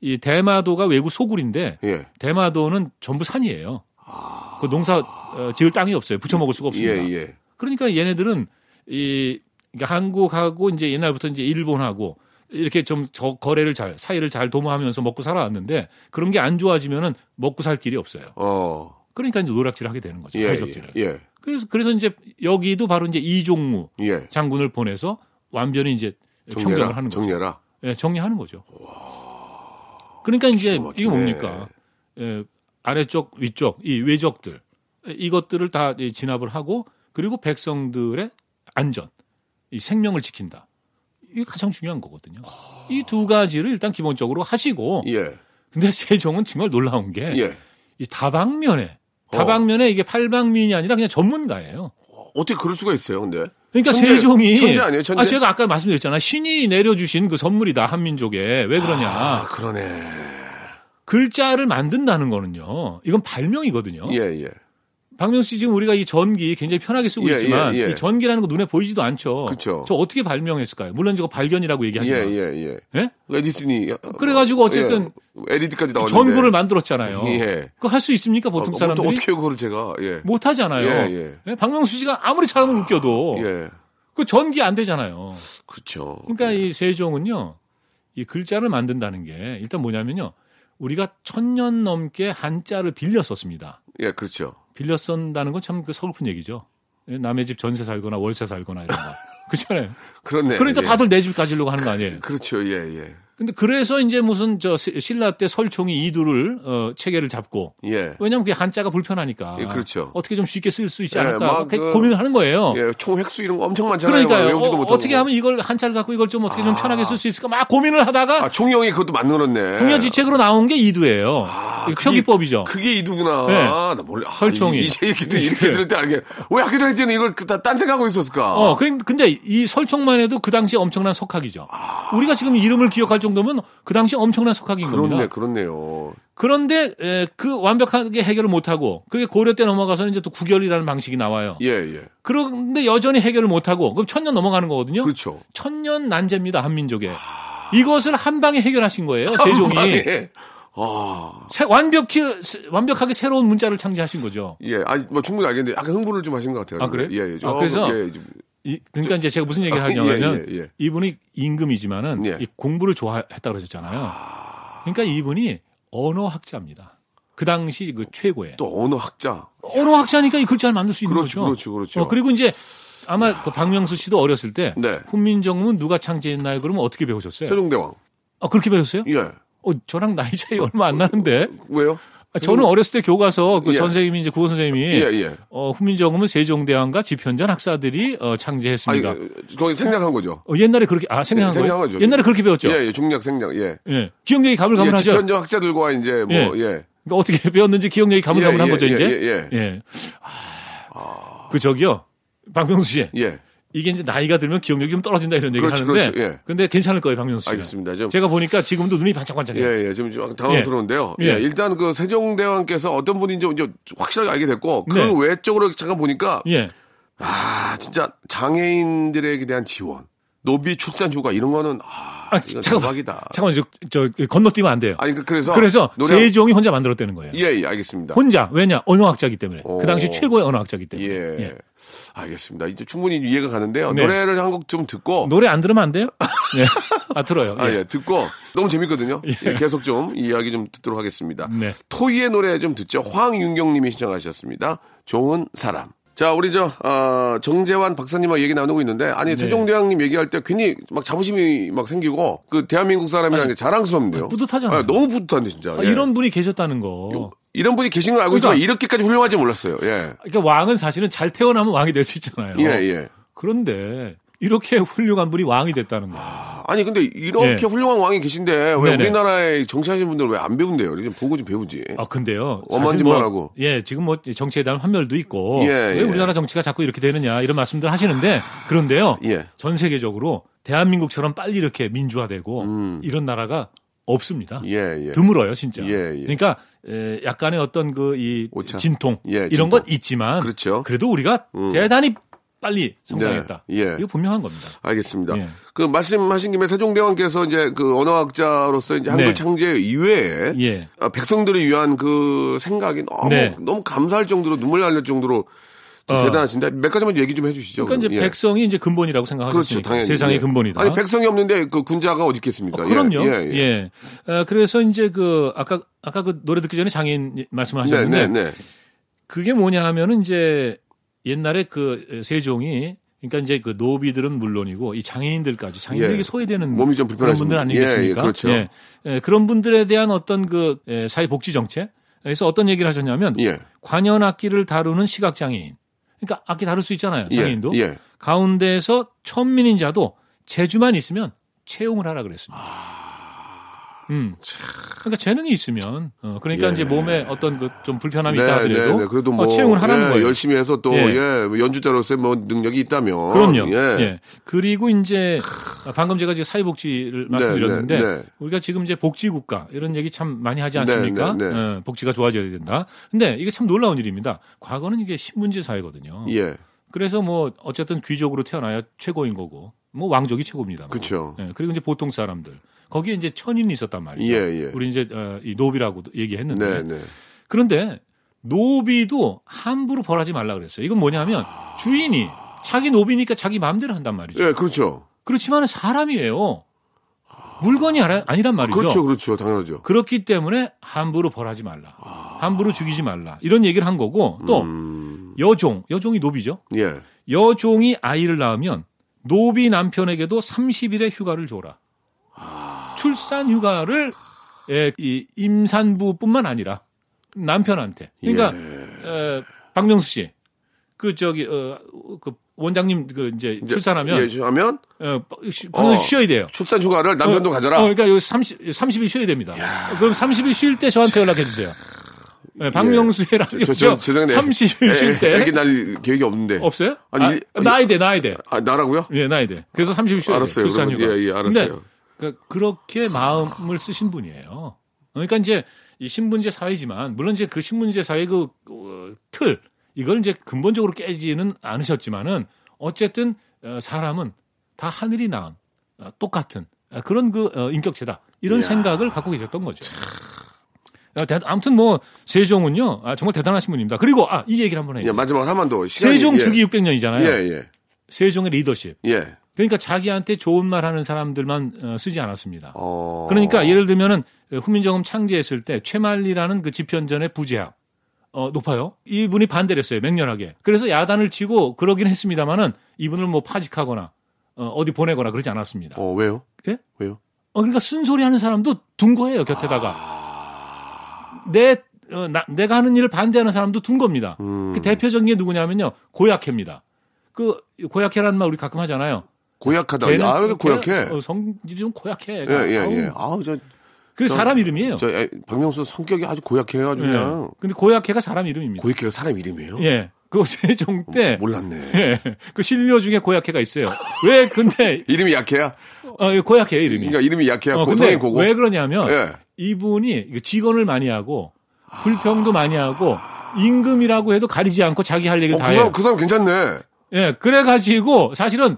이 대마도가 외구 소굴인데
예.
대마도는 전부 산이에요. 그 농사 어, 지을 땅이 없어요. 부쳐 먹을 수가 없습니다.
예, 예.
그러니까 얘네들은 이 그러니까 한국하고 이제 옛날부터 이제 일본하고 이렇게 좀 저 거래를 잘 사이를 잘 도모하면서 먹고 살아왔는데 그런 게 안 좋아지면은 먹고 살 길이 없어요.
어.
그러니까 이제 노략질을 하게 되는 거죠.
예,
해적질을.
예. 예.
그래서 그래서 이제 여기도 바로 이제 이종무
예.
장군을 보내서 완전히 이제 평정을
정리해라.
하는 거죠.
정리해라.
예, 정리하는 거죠. 그러니까 이제. 이게 뭡니까? 예, 아래쪽, 위쪽, 이 외적들 이것들을 다이 진압을 하고 그리고 백성들의 안전, 이 생명을 지킨다. 이게 가장 중요한 거거든요. 이두 가지를 일단 기본적으로 하시고
예.
근데 세종은 정말 놀라운 게이
예.
다방면에
어.
다방면에 이게 팔방민이 아니라 그냥 전문가예요.
어떻게 그럴 수가 있어요, 근데?
그러니까
천재,
세종이
천재 아니에요, 천재?
아, 제가 아까 말씀드렸잖아요. 신이 내려주신 그 선물이다 한민족에 왜 그러냐?
아, 그러네.
글자를 만든다는 거는요. 이건 발명이거든요.
예, 예.
박명수 씨 지금 우리가 이 전기 굉장히 편하게 쓰고
예,
있지만
예, 예.
이 전기라는 거 눈에 보이지도 않죠.
그쵸.
저 어떻게 발명했을까요? 물론 저거 발견이라고
예,
얘기하지만
예, 예.
예?
에디슨이
그래가지고 어쨌든
예, LED까지 나왔는데
전구를 만들었잖아요.
예.
그거 할 수 있습니까 보통
어,
사람들이?
어떻게 그걸 제가 예.
못 하잖아요.
예, 예.
예, 박명수 씨가 아무리 사람을 웃겨도
예.
그 전기 안 되잖아요.
그렇죠.
그러니까 이 세종은요, 이 글자를 만든다는 게 일단 뭐냐면요, 우리가 천년 넘게 한자를 빌려 썼습니다.
예, 그렇죠.
빌려 쓴다는 건 참 그 서글픈 얘기죠. 예, 남의 집 전세 살거나 월세 살거나 이런 거. 그렇잖아요.
그렇네.
그러니까
예.
다들 내 집 가지려고 하는 거 아니에요.
그렇죠. 예, 예.
근데 그래서 이제 무슨 저 시- 신라 때 설총이 이두를 어, 체계를 잡고
예.
왜냐하면 그게 한자가 불편하니까
예, 그렇죠.
어떻게 좀 쉽게 쓸 수 있지
예,
않을까 막그
그-
고민을 하는 거예요.
예, 총 획수 이런 거 엄청 많잖아요.
그러니까요. 어. 어떻게 하면 이걸 한자를 갖고 이걸 좀 어떻게 좀 편하게 쓸 수 있을까 막 고민을 하다가
아, 총영이 그것도 만들었네.
궁여지책으로 나온 게 이두예요.
아,
표기법이죠.
그게 이두구나.
네.
나 몰라. 아,
설총이.
이제 이렇게, 이렇게 들을 때 알게. 왜 학교 다닐 때는 이걸 다딴 생각하고 있었을까?
어, 그- 근데 이 설총만 해도 그 당시에 엄청난 석학이죠. 우리가 지금 이름을 기억할 정 도면 그 당시 에 엄청난 석학인
그렇네,
겁니다.
그렇네요.
그런데 에, 그 완벽하게 해결을 못하고 그게 고려 때 넘어가서는 이제 또 구결이라는 방식이 나와요.
예, 예.
그런데 여전히 해결을 못하고 그럼 천년 넘어가는 거거든요.
그렇죠.
천년 난제입니다 한민족에. 이것을 한 방에 해결하신 거예요 세종이.
예. 아,
새- 완벽히 완벽하게 새로운 문자를 창제하신 거죠.
예. 아니, 뭐 충분히 알겠는데 약간 흥분을 좀 하신 것 같아요.
아, 그래요?
예, 예.
아, 그래서
예, 좀-
이- 그러니까 이제 제가 무슨 얘기를
아,
하냐면
예, 예, 예.
이분이 임금이지만은
예.
이 공부를 좋아했다 그러셨잖아요. 그러니까 이분이 언어학자입니다. 그 당시 그 최고의
또 언어 학자.
언어학자니까 이 글자를 만들 수 있는
그렇죠,
거죠.
그렇죠, 그렇죠.
어, 그리고 이제 아마 그 박명수 씨도 어렸을 때
네.
훈민정음은 누가 창제했나요? 그러면 어떻게 배우셨어요?
세종대왕.
아, 그렇게 배웠어요?
예.
어, 저랑 나이 차이 얼마 안 나는데.
왜요?
아, 저는 어렸을 때 교과서 그
예.
선생님이 이제 국어 선생님이
예, 예.
어, 훈민정음은 세종대왕과 지편전 학사들이 어, 창제했습니다.
거기 생략한 거죠.
어, 옛날에 그렇게 아 생략한
예? 생략한 거죠.
옛날에 그렇게 배웠죠.
예, 예, 중략 생략. 예.
예. 기억력이 가물가물하죠.
예, 집현정 학자들과 이제 뭐
예.
예.
그러니까 어떻게 배웠는지 기억력이 가물가물한
예,
거죠
예,
이제.
예, 예.
예. 아, 그 저기요, 박명수 씨.
예.
이게 이제 나이가 들면 기억력이 좀 떨어진다 이런 얘기를
그렇죠,
하는데,
그렇죠. 예.
근데 괜찮을 거예요, 박명수 씨.
알겠습니다. 좀
제가 보니까 지금도 눈이 반짝반짝해요.
예, 예. 좀, 좀 당황스러운데요.
예.
예.
예.
일단 그 세종대왕께서 어떤 분인지 이제 확실하게 알게 됐고 그
네.
외적으로 잠깐 보니까
예.
아, 진짜 장애인들에게 대한 지원, 노비 출산 휴가 이런 거는 아,
아, 잠깐만.
대박이다.
잠깐만, 저, 저 건너뛰면 안 돼요.
아니 그- 그래서
그래서
노래
세종이 혼자 만들었다는 거예요.
예, 예, 알겠습니다.
혼자 왜냐 언어학자기 때문에
오.
그 당시 최고의 언어학자기 때문에
예.
예.
알겠습니다. 이제 충분히 이해가 가는데요.
네.
노래를 한 곡 좀 듣고
노래 안 들으면 안 돼요? 예. 아, 들어요.
아,
예.
예, 듣고 너무 재밌거든요. 예, 계속 좀 이야기 좀 듣도록 하겠습니다.
네.
토이의 노래 좀 듣죠. 황윤경 님이 신청하셨습니다. 좋은 사람. 자, 우리 저, 어, 정재환 박사님과 얘기 나누고 있는데, 아니,
네.
세종대왕님 얘기할 때 괜히 막 자부심이 막 생기고, 그 대한민국 사람이라는 게 자랑스럽네요.
아니, 뿌듯하잖아요.
아, 너무 뿌듯한데, 진짜.
아,
예.
이런 분이 계셨다는 거.
이런 분이 계신 걸 알고 있지만,
그러니까-
이렇게까지 훌륭하지 몰랐어요. 예.
그러니까 왕은 사실은 잘 태어나면 왕이 될 수 있잖아요.
예, 예.
그런데 이렇게 훌륭한 분이 왕이 됐다는 거.
아니, 근데 이렇게
예.
훌륭한 왕이 계신데, 왜
네네.
우리나라에 정치하시는 분들은 왜 안 배운대요? 좀 보고 좀 배우지.
아 근데요.
엄한 짓만
뭐,
하고.
예, 지금 뭐 정치에 대한 환멸도 있고
예,
왜
예.
우리나라 정치가 자꾸 이렇게 되느냐 이런 말씀들 하시는데 그런데요.
예.
전 세계적으로 대한민국처럼 빨리 이렇게 민주화되고 이런 나라가 없습니다.
음. 예, 예.
드물어요, 진짜.
예, 예.
그러니까 에, 약간의 어떤 그 이. 진통
예,
이런. 건 있지만
그렇죠.
래도 우리가
음.
대단히 빨리 성장했다.
네, 예.
이거 분명한 겁니다.
알겠습니다.
예.
그 말씀하신 김에 세종대왕께서 이제 그 언어학자로서 이제 한글
네.
창제 이외에
예.
아, 백성들을 위한 그 생각이 너무
네.
너무 감사할 정도로 눈물 날릴 정도로 좀
어.
대단하신데 몇 가지만 얘기 좀 해주시죠.
그러니까 이제.
예.
백성이 이제 근본이라고
그렇죠,
생각하셨으니까
당연히
세상의
예.
근본이다.
아니 백성이 없는데 그 군자가 어디 있겠습니까?
어, 그럼요.
예,
예.
예.
어, 그래서 이제 그 아까 아까 그 노래 듣기 전에 장인 말씀을
네,
하셨는데
네, 네.
그게 뭐냐 하면은 이제 옛날에 그 세종이 그러니까 이제 그 노비들은 물론이고 이 장애인들까지 장애인에게
예.
소외되는
몸이 좀
그런
불편하신
분들
분.
아니겠습니까?
예, 예, 그렇죠.
예. 예, 그런 분들에 대한 어떤 그 예, 사회 복지 정책 그래서 어떤 얘기를 하셨냐면
예.
관현 악기를 다루는 시각 장애인 그러니까 악기 다룰 수 있잖아요 장애인도
예. 예.
가운데에서 천민인 자도 재주만 있으면 채용을 하라 그랬습니다. 음. 그러니까 재능이 있으면 어, 그러니까
아. 예.
이제 몸에 어떤 그 좀 불편함이
네,
있다 하더라도
네, 네. 그래도 뭐
어, 채용을 하라는
예,
거예요.
열심히 해서 또
예.
예, 연주자로서의 뭐 능력이 있다면
그럼요.
예.
예. 그리고 이제 방금 제가 이제 사회복지를 말씀드렸는데
네, 네.
우리가 지금 이제 복지국가 이런 얘기 참 많이 하지 않습니까?
네, 네, 네.
어, 복지가 좋아져야 된다. 근데 이게 참 놀라운 일입니다. 과거는 이게 신분제 사회거든요.
예.
그래서 뭐 어쨌든 귀족으로 태어나야 최고인 거고 뭐 왕족이 최고입니다. 뭐.
그렇죠.
예, 그리고 이제 보통 사람들 거기에 이제 천인이 있었단 말이죠.
예, 예.
우리 이제 어, 이 노비라고 얘기했는데
네, 네.
그런데 노비도 함부로 벌하지 말라 그랬어요. 이건 뭐냐면 주인이 자기 노비니까 자기 마음대로 한단 말이죠.
예, 그렇죠.
그렇지만 사람이에요. 물건이 아라- 아니란 말이죠.
그렇죠, 그렇죠. 당연하죠.
그렇기 때문에 함부로 벌하지 말라. 함부로 죽이지 말라. 이런 얘기를 한 거고 또
음,
여종, 여종이 노비죠.
예.
여종이 아이를 낳으면 노비 남편에게도 30일의 휴가를 줘라. 출산 휴가를 예, 이 임산부뿐만 아니라 남편한테. 그러니까 에, 박명수 씨, 그 저기 어, 그 원장님 그 이제
이제,
출산하면
예, 하면
어,
어.
쉬어야 돼요.
출산 휴가를 남편도
어,
가져라.
어, 그러니까 여기 30, 30일 쉬어야 됩니다. 그럼 30일 쉴 때 저한테 연락해 주세요. 네, 박명수의 라디오
저,
쇼
저, 죄송해요.
30일 쉴때
애기 날 계획이 없는데.
없어요?
아니,
아,
일-
나야 돼, 나야 돼.
아, 나라고요?
예, 나야 돼. 그래서 30일 쉬어야
알았어요. 그러면. 예, 예, 알았어요.
그러니까 그렇게 마음을 쓰신 분이에요. 그러니까 이제 이 신분제 사회지만 물론 이제 그 신분제 사회 그 어, 틀 이걸 이제 근본적으로 깨지는 않으셨지만은 어쨌든 어, 사람은 다 하늘이 낳은 어, 똑같은 어, 그런 그 어, 인격체다 이런
이야.
생각을 갖고 계셨던 거죠. 어, 대- 아무튼 뭐 세종은요 아, 정말 대단하신 분입니다. 그리고 아 이 얘기를 한번 해요.
예, 마지막 한번 더. 시간이,
세종
예.
주기 600년이잖아요.
예, 예.
세종의 리더십.
예.
그러니까 자기한테 좋은 말 하는 사람들만 어, 쓰지 않았습니다.
어.
그러니까 예를 들면은 후민정음 창제했을 때 최만리라는 그 집현전의 부재학 어, 높아요. 이분이 반대를 했어요. 맹렬하게. 그래서 야단을 치고 그러긴 했습니다만은 이분을 뭐 파직하거나 어, 디 보내거나 그러지 않았습니다.
어, 왜요?
예?
왜요?
어, 그러니까 쓴소리 하는 사람도 둔 거예요. 곁에다가. 내, 어, 나, 내가 하는 일을 반대하는 사람도 둔 겁니다.
음.
그 대표적인 게 누구냐면요. 고약해입니다. 그 고약해라는 말 우리 가끔 하잖아요.
고약하다.
걔는
아, 왜 고약해?
어, 성질이 좀 고약해.
예. 예,
아우,
예. 아우, 저,
그
저-
사람 이름이에요.
저, 애, 박명수 성격이 아주 고약해요. 아주
예.
그냥.
근데 고약해가 사람 이름입니다.
고약해가 사람 이름이에요?
예. 그 세종 때,
몰랐네.
예. 그 신료 중에 고약해가 있어요. 왜 근데,
이름이 약해야?
어, 고약해 이름이.
그러니까 이름이 약해야
어,
고
근데
성이 고고.
왜 그러냐면,
예.
이분이 직언을 많이 하고, 불평도 많이 하고, 임금이라고 해도 가리지 않고 자기 할 얘기를
어,
다
그,
해요.
사람, 그 사람 괜찮네.
예. 그래가지고, 사실은,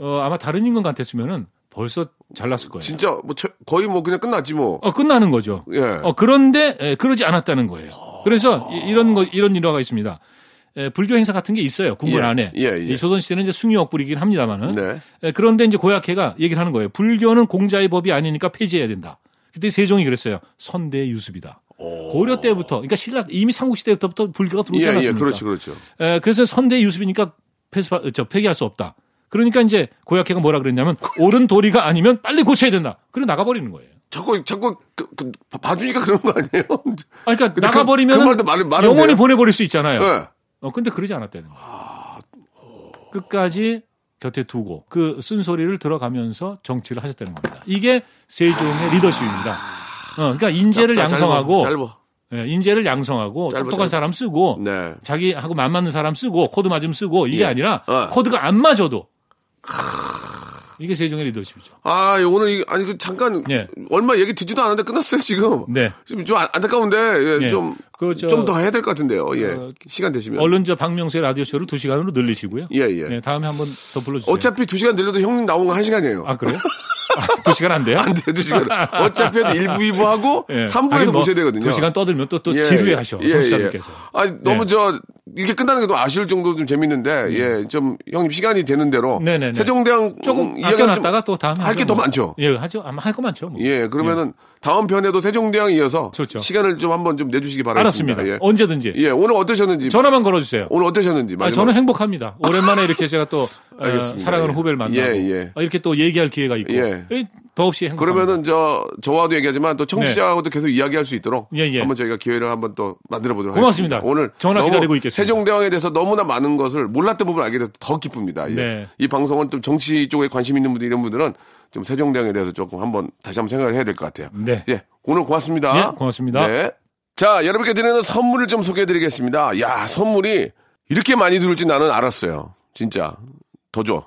어, 아마 다른 임금 같았으면은 벌써 잘났을 거예요.
진짜 뭐 처- 거의 뭐 그냥 끝났지 뭐.
어, 끝나는 거죠.
예.
어, 그런데 예, 그러지 않았다는 거예요. 그래서 이- 이런 거 이런 일화가 있습니다. 에, 불교 행사 같은 게 있어요. 궁궐
예,
안에.
예, 예.
이 조선 시대는 이제 숭유억 뿌리긴 합니다만은.
네.
에, 그런데 이제 고약해가 얘기를 하는 거예요. 불교는 공자의 법이 아니니까 폐지해야 된다. 그때 세종이 그랬어요. 선대 유습이다. 고려 때부터, 그러니까 신라 이미 삼국시 때부터 불교가 들어오지
예, 예,
않았습니까?
그렇죠, 그렇죠.
에, 그래서 선대 유습이니까 폐수, 저, 폐기할 수 없다. 그러니까 이제 고약해가 뭐라 그랬냐면 옳은 도리가 아니면 빨리 고쳐야 된다. 그리고 나가버리는 거예요.
자꾸, 자꾸, 그, 그, 봐주니까 그런 거 아니에요?
아, 그러니까 나가버리면
그, 그 말도
영원히
돼요?
보내버릴 수 있잖아요.
네.
어, 근데 그러지 않았다는 거예요. 끝까지 곁에 두고 그 쓴소리를 들어가면서 정치를 하셨다는 겁니다. 이게 세종의 리더십입니다. 어, 그러니까 인재를
짧다,
양성하고
짧아.
예, 인재를 양성하고
짧아, 짧아.
똑똑한 사람 쓰고
네.
자기하고 맘 맞는 사람 쓰고 코드 맞으면 쓰고 이게
예.
아니라
어.
코드가 안 맞아도 이게 세종의 리더십이죠.
아, 오늘, 이- 아니, 그, 잠깐,
예.
얼마 얘기 듣지도 않았는데 끝났어요, 지금.
네.
지금 좀 안- 안타까운데, 예,
예.
좀,
그, 저-
좀더 해야 될 것 같은데요. 예.
어,
시간 되시면.
얼른 저 박명수의 라디오 쇼를 두 시간으로 늘리시고요.
예, 예.
네, 다음에 한번 더 불러주세요.
어차피 두 시간 들려도 형님 나오는 거한 시간이에요.
아 그래요? 아, 두 시간 안 돼요?
안 돼요, 두 시간. 어차피 1부, 2부 하고
예.
3부에서
하긴 뭐
모셔야 되거든요.
두 시간 떠들면 또, 또
예,
지루해 하셔.
예,
청취자들께서.
예. 아니, 너무
예.
저, 이렇게 끝나는 게 너무 아쉬울 정도로 좀 재밌는데, 예, 좀, 형님 시간이 되는 대로.
네네네.
세종대왕.
조금
음, 이야기는
아껴놨다가 또 다음에
할게
하죠,
더
뭐.
많죠.
예, 하죠. 아마 할 거 많죠. 뭐.
예, 그러면은 다음 편에도 세종대왕 이어서
좋죠.
시간을 좀 한번 좀 내주시기 바라겠습니다.
알았습니다.
예.
언제든지
예, 오늘 어떠셨는지.
전화만 걸어주세요.
오늘 어떠셨는지.
아. 저는 행복합니다. 오랜만에 이렇게 제가 또 어. 사랑하는
예.
후배를 만나고
예, 예.
어, 이렇게 또 얘기할 기회가 있고
예.
예, 더없이.
그러면은 저 저와도 얘기하지만 또 청취자하고도 계속 이야기할 수 있도록
네. 예, 예.
한번 저희가 기회를 한번 또 만들어 보도록
고맙습니다.
하겠습니다. 오늘
전화 기다리고 있겠습니다.
세종대왕에 대해서 너무나 많은 것을 몰랐던 부분을 알게 돼서 더 기쁩니다. 예.
네.
이 방송은 좀 정치 쪽에 관심 있는 분들 이런 분들은 좀 세종대왕에 대해서 조금 한번 다시 한번 생각을 해야 될 것 같아요.
네.
예, 오늘 고맙습니다.
예, 고맙습니다.
네. 자, 여러분께 드리는 선물을 좀 소개해 드리겠습니다. 야, 선물이 이렇게 많이 들을지 나는 알았어요. 진짜 더 줘.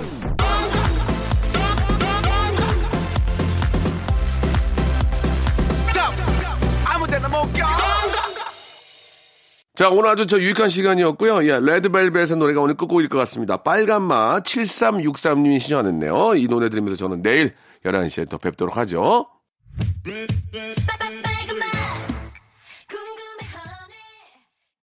자, 오늘 아주 저 유익한 시간이었고요. 예, 레드벨벳의 노래가 오늘 끝곡일 것 같습니다. 빨간마 7363님이 신청하셨네요. 이 노래 들으면서 저는 내일 11시에 또 뵙도록 하죠.